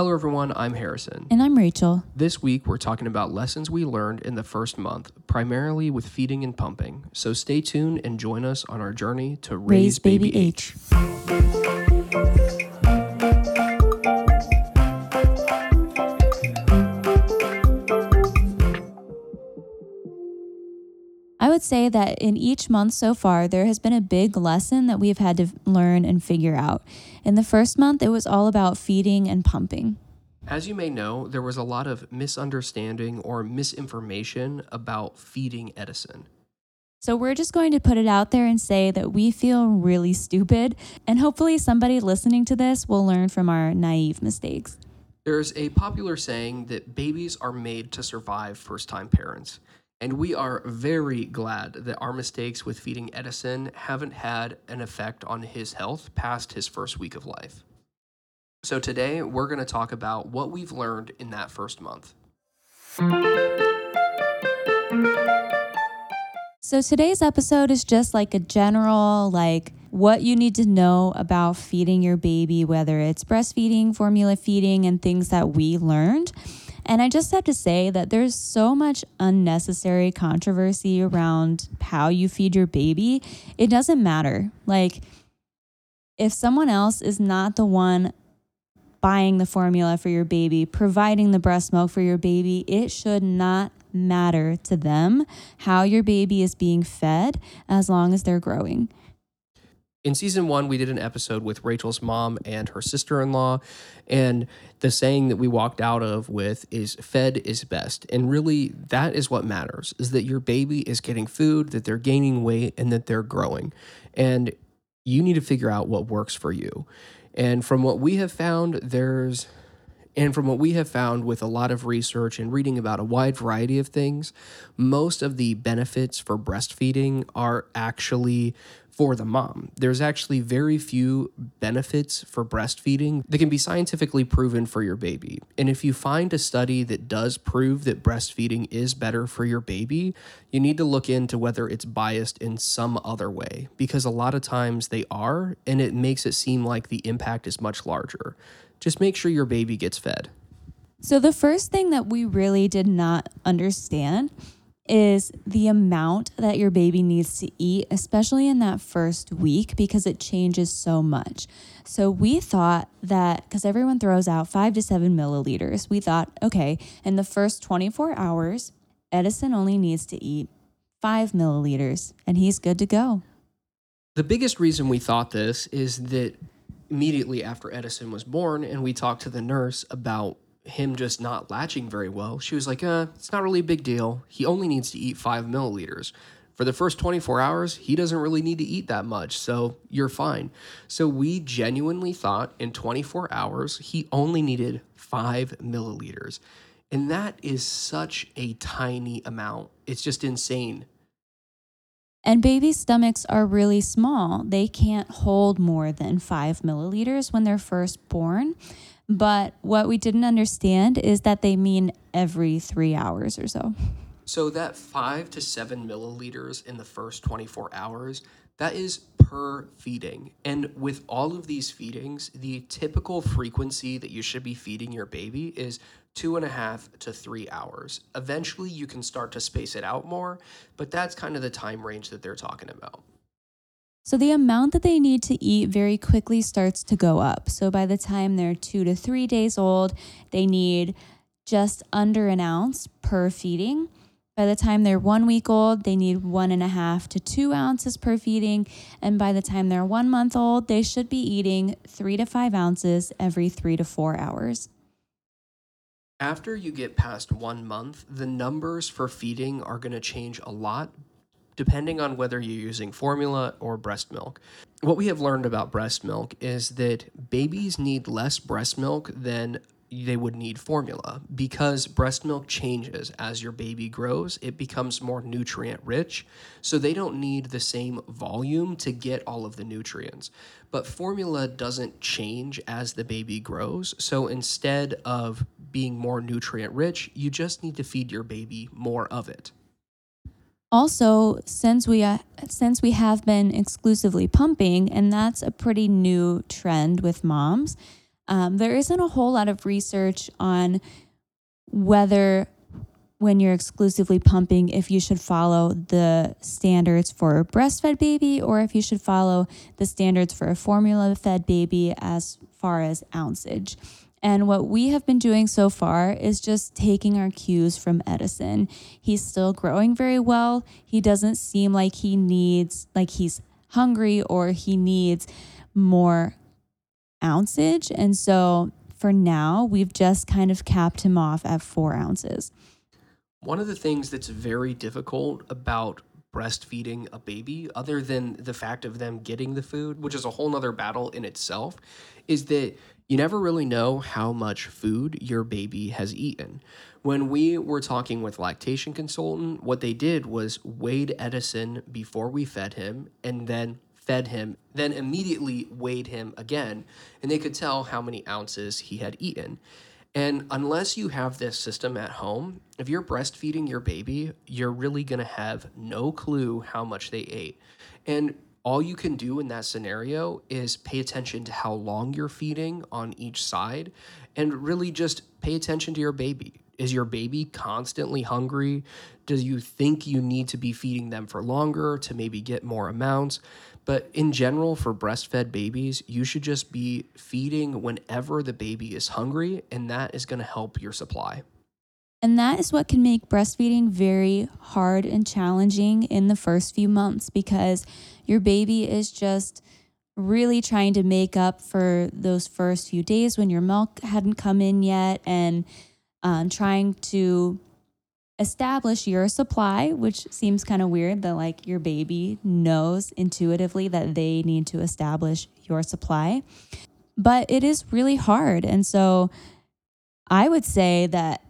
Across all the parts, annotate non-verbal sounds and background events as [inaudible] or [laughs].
Hello, everyone. I'm Harrison. And I'm Rachel. This week, we're talking about lessons we learned in the first month, primarily with feeding and pumping. So stay tuned and join us on our journey to raise, Raise Baby H. I would say that in each month so far, there has been a big lesson that we've had to learn and figure out. In the first month, it was all about feeding and pumping. As you may know, there was a lot of misunderstanding or misinformation about feeding Edison. So we're just going to put it out there and say that we feel really stupid, and hopefully somebody listening to this will learn from our naive mistakes. There's a popular saying that babies are made to survive first time parents. And we are very glad that our mistakes with feeding Edison haven't had an effect on his health past his first week of life. So, today we're going to talk about what we've learned in that first month. So today's episode is just like a general, like, what you need to know about feeding your baby, whether it's breastfeeding, formula feeding, and things that we learned. And I just have to say that there's so much unnecessary controversy around how you feed your baby. It doesn't matter. Like, if someone else is not the one buying the formula for your baby, providing the breast milk for your baby, it should not matter to them how your baby is being fed as long as they're growing. In season one, we did an episode with Rachel's mom and her sister in law. And the saying that we walked out of with is fed is best. And really, that is what matters is that your baby is getting food, that they're gaining weight, and that they're growing. And you need to figure out what works for you. And from what we have found, there's and from what we have found with a lot of research and reading about a wide variety of things, most of the benefits for breastfeeding are actually for the mom. There's actually very few benefits for breastfeeding that can be scientifically proven for your baby. And if you find a study that does prove that breastfeeding is better for your baby, you need to look into whether it's biased in some other way because a lot of times they are, and it makes it seem like the impact is much larger. Just make sure your baby gets fed. So, the first thing that we really did not understand is the amount that your baby needs to eat, especially in that first week, because it changes so much. So we thought that because everyone throws out five to seven milliliters, we thought, okay, in the first 24 hours, Edison only needs to eat five milliliters and he's good to go. The biggest reason we thought this is that immediately after Edison was born, and we talked to the nurse about him just not latching very well, she was like, uh, it's not really a big deal. He only needs to eat five milliliters. For the first 24 hours, he doesn't really need to eat that much, so you're fine. So we genuinely thought in 24 hours, he only needed five milliliters. And that is such a tiny amount. It's just insane. And baby stomachs are really small. They can't hold more than five milliliters when they're first born. But what we didn't understand is that they mean every three hours or so. So that five to seven milliliters in the first 24 hours, that is per feeding. And with all of these feedings, the typical frequency that you should be feeding your baby is two and a half to three hours. Eventually, you can start to space it out more, but that's kind of the time range that they're talking about. So the amount that they need to eat very quickly starts to go up. So by the time they're two to three days old, they need just under an ounce per feeding. By the time they're one week old, they need one and a half to two ounces per feeding. And by the time they're one month old, they should be eating three to five ounces every three to four hours. After you get past one month, the numbers for feeding are going to change a lot depending on whether you're using formula or breast milk. What we have learned about breast milk is that babies need less breast milk than they would need formula because breast milk changes as your baby grows. It becomes more nutrient rich, so they don't need the same volume to get all of the nutrients. But formula doesn't change as the baby grows, so instead of being more nutrient rich, you just need to feed your baby more of it. Also, since we uh, since we have been exclusively pumping, and that's a pretty new trend with moms, Um, there isn't a whole lot of research on whether when you're exclusively pumping if you should follow the standards for a breastfed baby or if you should follow the standards for a formula fed baby as far as ounceage. And what we have been doing so far is just taking our cues from Edison. He's still growing very well. He doesn't seem like he needs, like he's hungry or he needs more ounceage. And so for now, we've just kind of capped him off at four ounces. One of the things that's very difficult about breastfeeding a baby, other than the fact of them getting the food, which is a whole nother battle in itself, is that you never really know how much food your baby has eaten. When we were talking with lactation consultant, what they did was weighed Edison before we fed him and then fed him, then immediately weighed him again, and they could tell how many ounces he had eaten. And unless you have this system at home, if you're breastfeeding your baby, you're really going to have no clue how much they ate. And all you can do in that scenario is pay attention to how long you're feeding on each side and really just pay attention to your baby. Is your baby constantly hungry? Do you think you need to be feeding them for longer to maybe get more amounts? But in general, for breastfed babies, you should just be feeding whenever the baby is hungry, and that is going to help your supply. And that is what can make breastfeeding very hard and challenging in the first few months because your baby is just really trying to make up for those first few days when your milk hadn't come in yet and um, trying to establish your supply, which seems kind of weird that like your baby knows intuitively that they need to establish your supply. But it is really hard. And so I would say that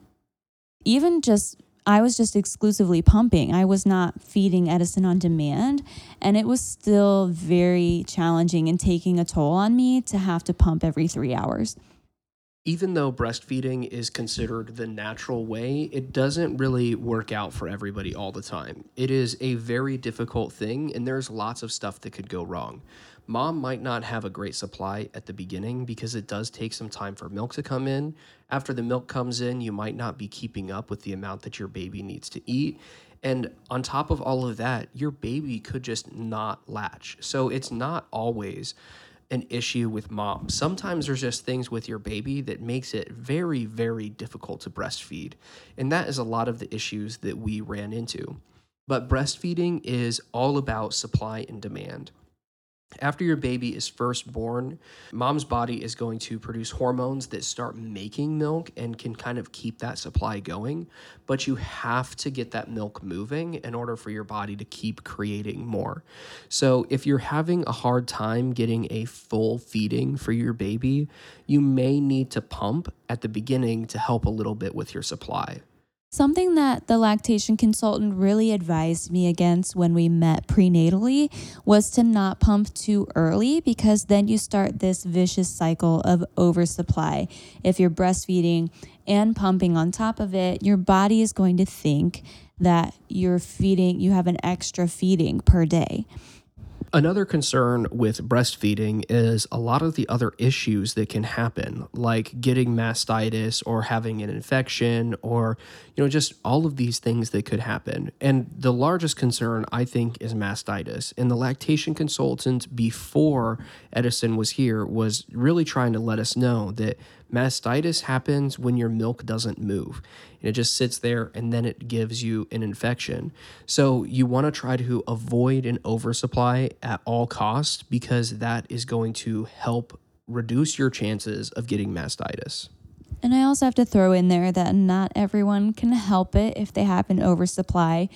even just I was just exclusively pumping. I was not feeding Edison on demand. And it was still very challenging and taking a toll on me to have to pump every three hours. Even though breastfeeding is considered the natural way, it doesn't really work out for everybody all the time. It is a very difficult thing, and there's lots of stuff that could go wrong. Mom might not have a great supply at the beginning because it does take some time for milk to come in. After the milk comes in, you might not be keeping up with the amount that your baby needs to eat. And on top of all of that, your baby could just not latch. So it's not always an issue with mom. Sometimes there's just things with your baby that makes it very, very difficult to breastfeed. And that is a lot of the issues that we ran into. But breastfeeding is all about supply and demand. After your baby is first born, mom's body is going to produce hormones that start making milk and can kind of keep that supply going. But you have to get that milk moving in order for your body to keep creating more. So, if you're having a hard time getting a full feeding for your baby, you may need to pump at the beginning to help a little bit with your supply. Something that the lactation consultant really advised me against when we met prenatally was to not pump too early because then you start this vicious cycle of oversupply. If you're breastfeeding and pumping on top of it, your body is going to think that you're feeding, you have an extra feeding per day. Another concern with breastfeeding is a lot of the other issues that can happen, like getting mastitis or having an infection, or, you know, just all of these things that could happen. And the largest concern, I think, is mastitis. And the lactation consultant before Edison was here was really trying to let us know that Mastitis happens when your milk doesn't move. And it just sits there and then it gives you an infection. So you want to try to avoid an oversupply at all costs because that is going to help reduce your chances of getting mastitis. And I also have to throw in there that not everyone can help it if they have an oversupply.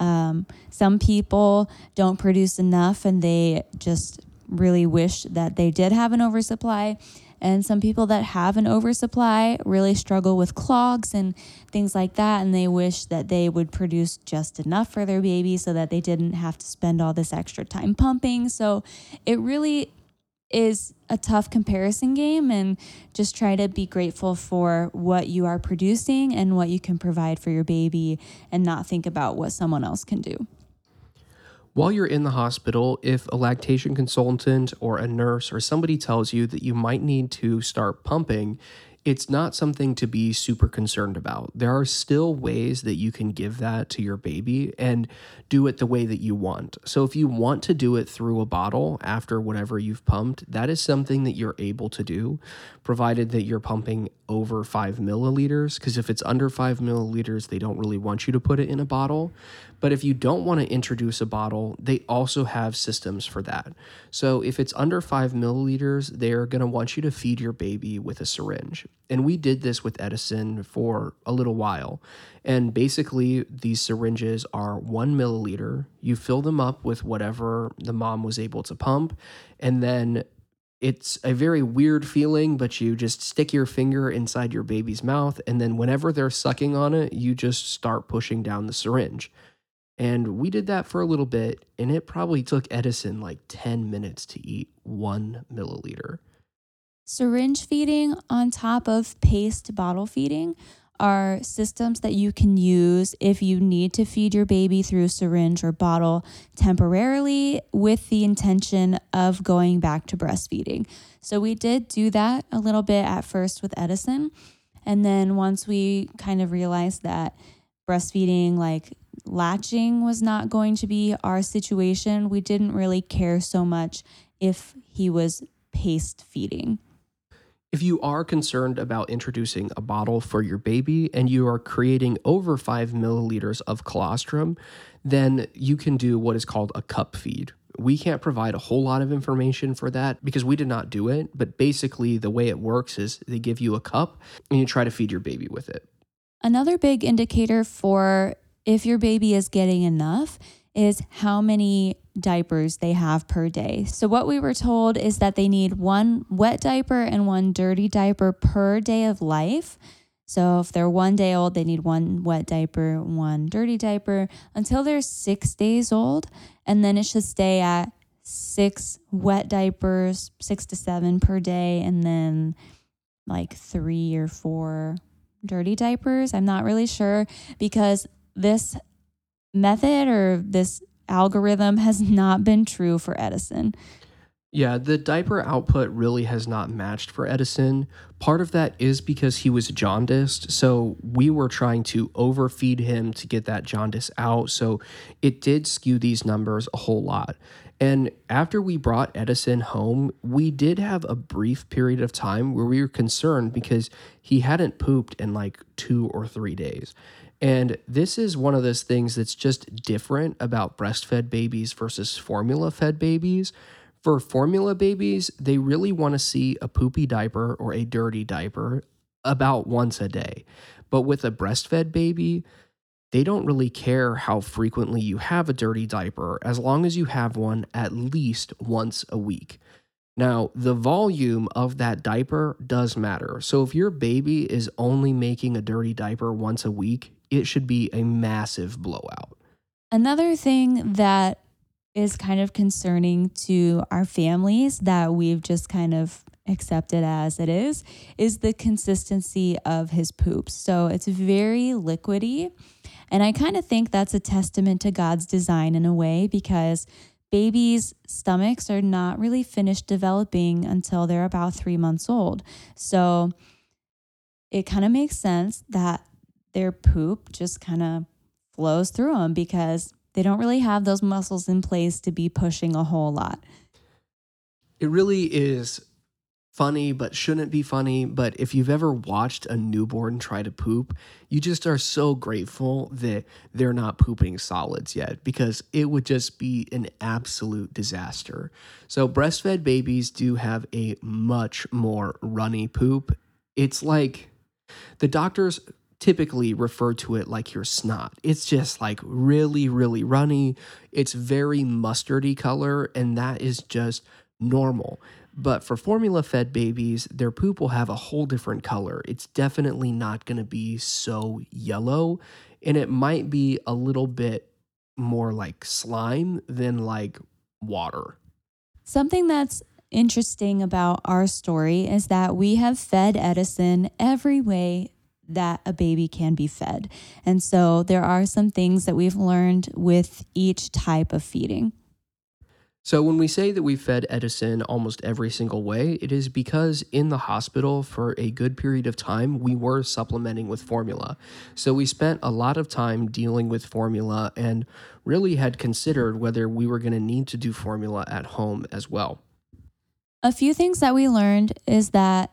Um, some people don't produce enough and they just really wish that they did have an oversupply. And some people that have an oversupply really struggle with clogs and things like that. And they wish that they would produce just enough for their baby so that they didn't have to spend all this extra time pumping. So it really is a tough comparison game and just try to be grateful for what you are producing and what you can provide for your baby and not think about what someone else can do. While you're in the hospital, if a lactation consultant or a nurse or somebody tells you that you might need to start pumping, it's not something to be super concerned about. There are still ways that you can give that to your baby and do it the way that you want. So, if you want to do it through a bottle after whatever you've pumped, that is something that you're able to do, provided that you're pumping over five milliliters. Because if it's under five milliliters, they don't really want you to put it in a bottle. But if you don't want to introduce a bottle, they also have systems for that. So if it's under five milliliters, they're going to want you to feed your baby with a syringe. And we did this with Edison for a little while. And basically, these syringes are one milliliter. You fill them up with whatever the mom was able to pump. And then it's a very weird feeling, but you just stick your finger inside your baby's mouth. And then whenever they're sucking on it, you just start pushing down the syringe. And we did that for a little bit, and it probably took Edison like 10 minutes to eat one milliliter. Syringe feeding on top of paced bottle feeding are systems that you can use if you need to feed your baby through syringe or bottle temporarily with the intention of going back to breastfeeding. So we did do that a little bit at first with Edison. And then once we kind of realized that breastfeeding, like latching was not going to be our situation. We didn't really care so much if he was paced feeding. If you are concerned about introducing a bottle for your baby and you are creating over five milliliters of colostrum, then you can do what is called a cup feed. We can't provide a whole lot of information for that because we did not do it. But basically, the way it works is they give you a cup and you try to feed your baby with it. Another big indicator for if your baby is getting enough is how many diapers they have per day. So, what we were told is that they need one wet diaper and one dirty diaper per day of life. So, if they're one day old, they need one wet diaper, one dirty diaper until they're six days old. And then it should stay at six wet diapers, six to seven per day, and then like three or four dirty diapers. I'm not really sure because this method or this algorithm has not been true for Edison. Yeah, the diaper output really has not matched for Edison. Part of that is because he was jaundiced. So we were trying to overfeed him to get that jaundice out. So it did skew these numbers a whole lot. And after we brought Edison home, we did have a brief period of time where we were concerned because he hadn't pooped in like two or three days. And this is one of those things that's just different about breastfed babies versus formula fed babies. For formula babies, they really want to see a poopy diaper or a dirty diaper about once a day. But with a breastfed baby, they don't really care how frequently you have a dirty diaper as long as you have one at least once a week. Now, the volume of that diaper does matter. So if your baby is only making a dirty diaper once a week, it should be a massive blowout. Another thing that is kind of concerning to our families that we've just kind of accepted as it is is the consistency of his poops. So it's very liquidy. And I kind of think that's a testament to God's design in a way because babies' stomachs are not really finished developing until they're about three months old. So it kind of makes sense that their poop just kind of flows through them because they don't really have those muscles in place to be pushing a whole lot. It really is funny, but shouldn't be funny. But if you've ever watched a newborn try to poop, you just are so grateful that they're not pooping solids yet because it would just be an absolute disaster. So, breastfed babies do have a much more runny poop. It's like the doctors typically refer to it like your snot. It's just like really, really runny. It's very mustardy color, and that is just normal. But for formula fed babies, their poop will have a whole different color. It's definitely not going to be so yellow, and it might be a little bit more like slime than like water. Something that's interesting about our story is that we have fed Edison every way that a baby can be fed. And so there are some things that we've learned with each type of feeding. So, when we say that we fed Edison almost every single way, it is because in the hospital for a good period of time, we were supplementing with formula. So, we spent a lot of time dealing with formula and really had considered whether we were going to need to do formula at home as well. A few things that we learned is that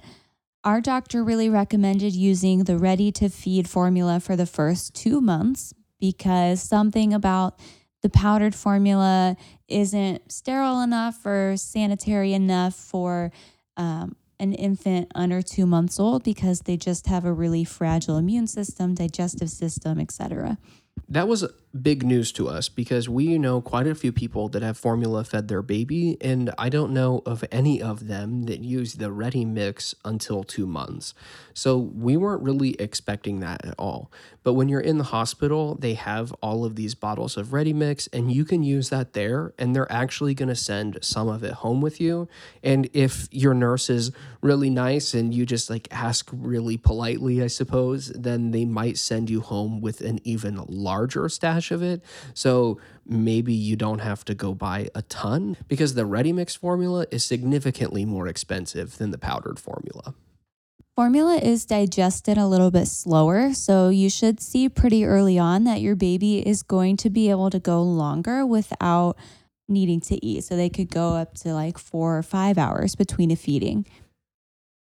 our doctor really recommended using the ready to feed formula for the first two months because something about the powdered formula isn't sterile enough or sanitary enough for um, an infant under two months old because they just have a really fragile immune system, digestive system, etc. That was big news to us because we know quite a few people that have formula fed their baby, and I don't know of any of them that use the ready mix until two months. So we weren't really expecting that at all. But when you're in the hospital, they have all of these bottles of ready mix, and you can use that there, and they're actually going to send some of it home with you. And if your nurse is really nice and you just like ask really politely, I suppose, then they might send you home with an even larger stash of it. So maybe you don't have to go buy a ton because the ready mix formula is significantly more expensive than the powdered formula. Formula is digested a little bit slower, so you should see pretty early on that your baby is going to be able to go longer without needing to eat. So they could go up to like four or five hours between a feeding.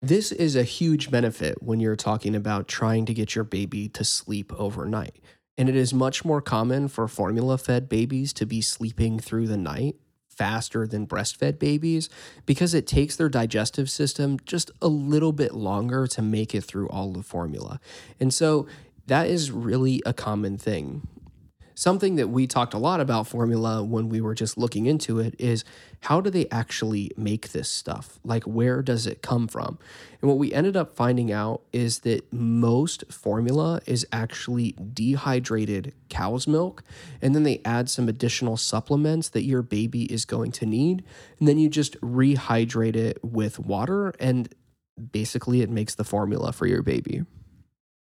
This is a huge benefit when you're talking about trying to get your baby to sleep overnight and it is much more common for formula fed babies to be sleeping through the night faster than breastfed babies because it takes their digestive system just a little bit longer to make it through all the formula. And so that is really a common thing something that we talked a lot about formula when we were just looking into it is how do they actually make this stuff? Like, where does it come from? And what we ended up finding out is that most formula is actually dehydrated cow's milk. And then they add some additional supplements that your baby is going to need. And then you just rehydrate it with water. And basically, it makes the formula for your baby.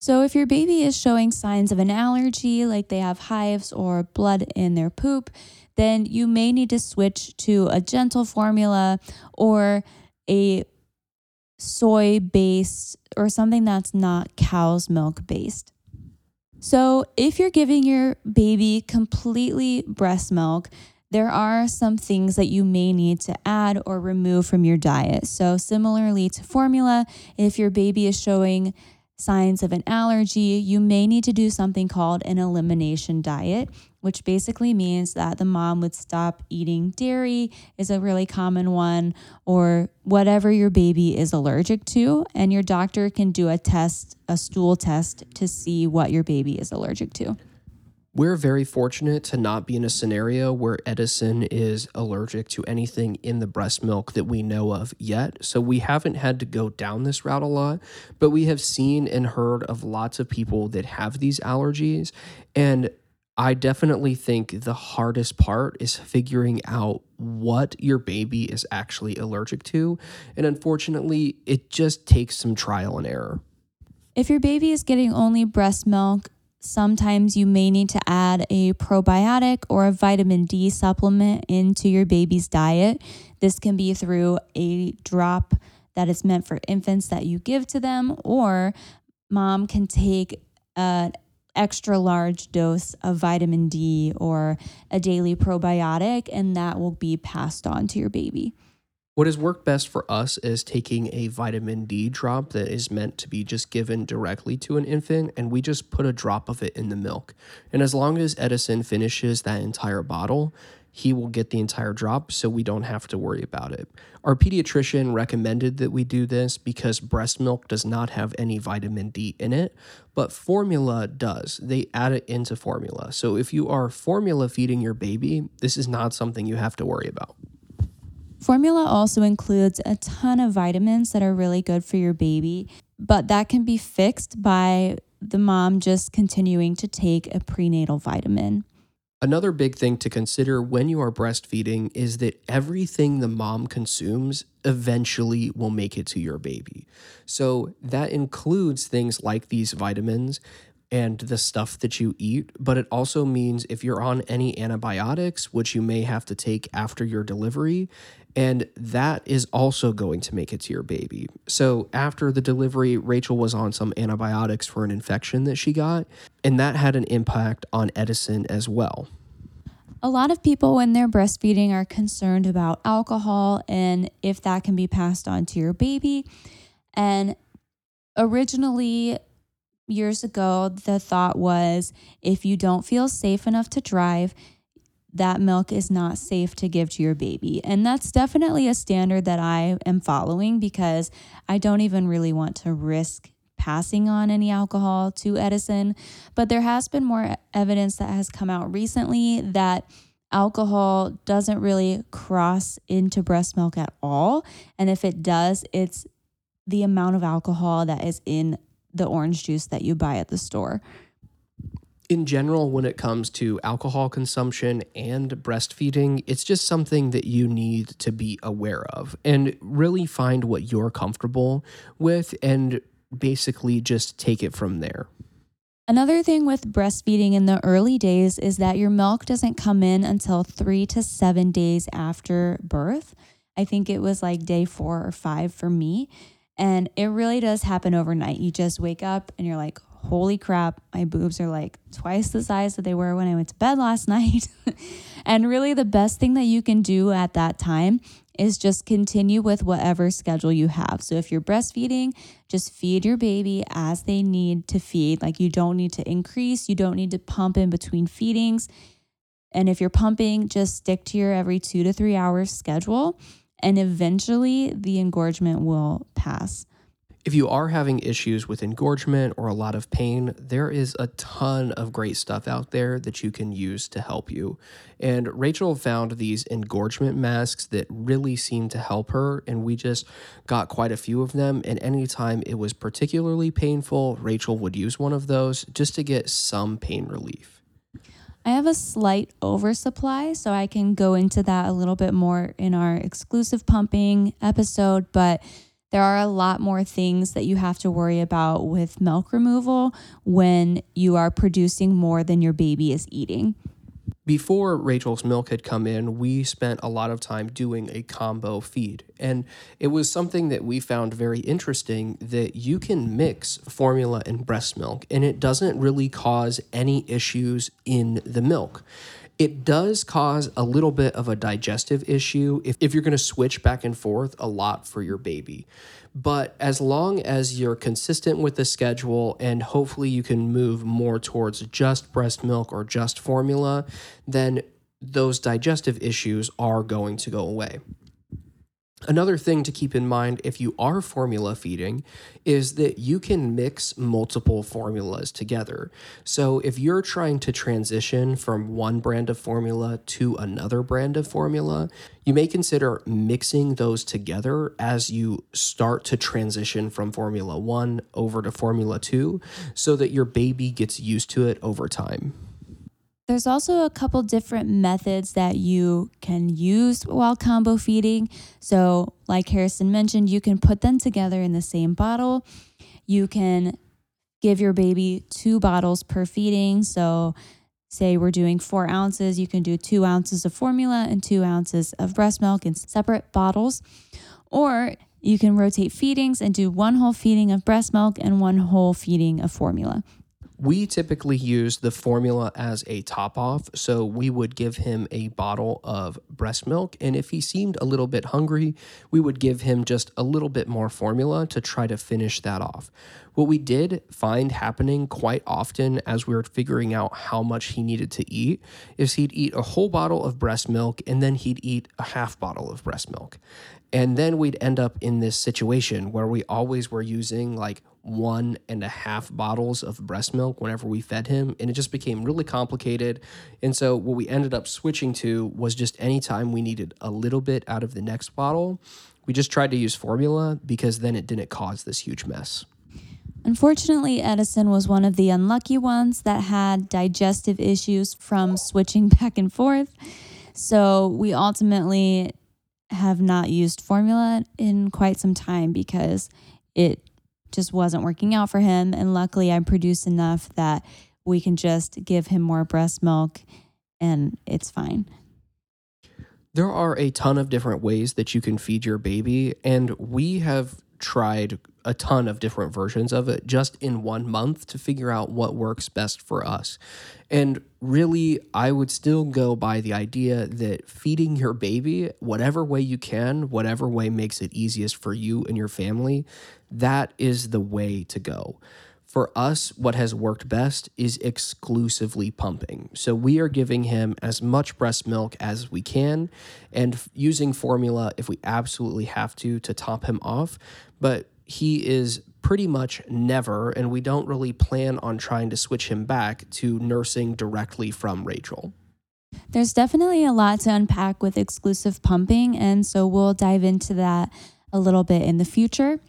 So, if your baby is showing signs of an allergy, like they have hives or blood in their poop, then you may need to switch to a gentle formula or a soy based or something that's not cow's milk based. So, if you're giving your baby completely breast milk, there are some things that you may need to add or remove from your diet. So, similarly to formula, if your baby is showing signs of an allergy, you may need to do something called an elimination diet, which basically means that the mom would stop eating dairy, is a really common one, or whatever your baby is allergic to. And your doctor can do a test, a stool test, to see what your baby is allergic to. We're very fortunate to not be in a scenario where Edison is allergic to anything in the breast milk that we know of yet. So we haven't had to go down this route a lot, but we have seen and heard of lots of people that have these allergies. And I definitely think the hardest part is figuring out what your baby is actually allergic to. And unfortunately, it just takes some trial and error. If your baby is getting only breast milk, Sometimes you may need to add a probiotic or a vitamin D supplement into your baby's diet. This can be through a drop that is meant for infants that you give to them, or mom can take an extra large dose of vitamin D or a daily probiotic, and that will be passed on to your baby. What has worked best for us is taking a vitamin D drop that is meant to be just given directly to an infant, and we just put a drop of it in the milk. And as long as Edison finishes that entire bottle, he will get the entire drop, so we don't have to worry about it. Our pediatrician recommended that we do this because breast milk does not have any vitamin D in it, but formula does. They add it into formula. So if you are formula feeding your baby, this is not something you have to worry about. Formula also includes a ton of vitamins that are really good for your baby, but that can be fixed by the mom just continuing to take a prenatal vitamin. Another big thing to consider when you are breastfeeding is that everything the mom consumes eventually will make it to your baby. So that includes things like these vitamins and the stuff that you eat, but it also means if you're on any antibiotics, which you may have to take after your delivery, and that is also going to make it to your baby. So, after the delivery, Rachel was on some antibiotics for an infection that she got, and that had an impact on Edison as well. A lot of people, when they're breastfeeding, are concerned about alcohol and if that can be passed on to your baby. And originally, years ago, the thought was if you don't feel safe enough to drive, that milk is not safe to give to your baby. And that's definitely a standard that I am following because I don't even really want to risk passing on any alcohol to Edison. But there has been more evidence that has come out recently that alcohol doesn't really cross into breast milk at all. And if it does, it's the amount of alcohol that is in the orange juice that you buy at the store. In general, when it comes to alcohol consumption and breastfeeding, it's just something that you need to be aware of and really find what you're comfortable with and basically just take it from there. Another thing with breastfeeding in the early days is that your milk doesn't come in until three to seven days after birth. I think it was like day four or five for me. And it really does happen overnight. You just wake up and you're like, holy crap, my boobs are like twice the size that they were when I went to bed last [laughs] night. and really, the best thing that you can do at that time is just continue with whatever schedule you have. So if you're breastfeeding, just feed your baby as they need to feed. Like you don't need to increase, you don't need to pump in between feedings. And if you're pumping, just stick to your every two to three hours schedule and eventually the engorgement will pass. If you are having issues with engorgement or a lot of pain, there is a ton of great stuff out there that you can use to help you. And Rachel found these engorgement masks that really seemed to help her, and we just got quite a few of them. And anytime it was particularly painful, Rachel would use one of those just to get some pain relief. I have a slight oversupply, so I can go into that a little bit more in our exclusive pumping episode, but there are a lot more things that you have to worry about with milk removal when you are producing more than your baby is eating before Rachel's milk had come in, we spent a lot of time doing a combo feed. And it was something that we found very interesting that you can mix formula and breast milk, and it doesn't really cause any issues in the milk. It does cause a little bit of a digestive issue if, if you're going to switch back and forth a lot for your baby. But as long as you're consistent with the schedule and hopefully you can move more towards just breast milk or just formula, then those digestive issues are going to go away. Another thing to keep in mind if you are formula feeding is that you can mix multiple formulas together. So if you're trying to transition from one brand of formula to another brand of formula, you may consider mixing those together as you start to transition from Formula 1 over to Formula 2 so that your baby gets used to it over time. There's also a couple different methods that you can use while combo feeding. So, like Harrison mentioned, you can put them together in the same bottle. You can give your baby two bottles per feeding. So, say we're doing four ounces, you can do two ounces of formula and two ounces of breast milk in separate bottles. Or you can rotate feedings and do one whole feeding of breast milk and one whole feeding of formula. We typically use the formula as a top off. So we would give him a bottle of breast milk. And if he seemed a little bit hungry, we would give him just a little bit more formula to try to finish that off. What we did find happening quite often as we were figuring out how much he needed to eat is he'd eat a whole bottle of breast milk and then he'd eat a half bottle of breast milk. And then we'd end up in this situation where we always were using like one and a half bottles of breast milk whenever we fed him. And it just became really complicated. And so what we ended up switching to was just anytime we needed a little bit out of the next bottle, we just tried to use formula because then it didn't cause this huge mess. Unfortunately, Edison was one of the unlucky ones that had digestive issues from switching [laughs] back and forth. So we ultimately have not used formula in quite some time because it just wasn't working out for him. And luckily, I produced enough that we can just give him more breast milk and it's fine. There are a ton of different ways that you can feed your baby, and we have tried a ton of different versions of it just in one month to figure out what works best for us. And really, I would still go by the idea that feeding your baby, whatever way you can, whatever way makes it easiest for you and your family, that is the way to go. For us, what has worked best is exclusively pumping. So we are giving him as much breast milk as we can and using formula if we absolutely have to to top him off. But he is pretty much never, and we don't really plan on trying to switch him back to nursing directly from Rachel. There's definitely a lot to unpack with exclusive pumping, and so we'll dive into that a little bit in the future.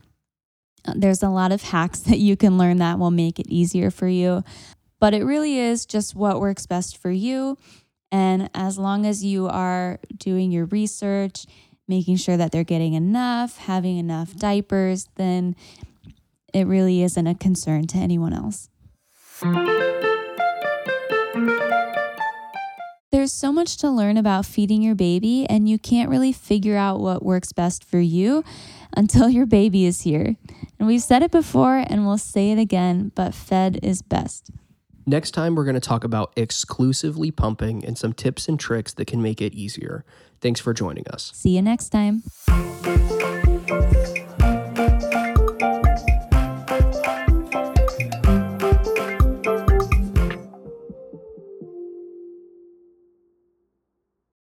There's a lot of hacks [laughs] that you can learn that will make it easier for you, but it really is just what works best for you. And as long as you are doing your research, making sure that they're getting enough, having enough diapers, then it really isn't a concern to anyone else. There's so much to learn about feeding your baby, and you can't really figure out what works best for you [laughs] until your baby is here. And we've said it before and we'll say it again, but fed is best. Next time, we're going to talk about exclusively pumping and some tips and tricks that can make it easier. Thanks for joining us. See you next time.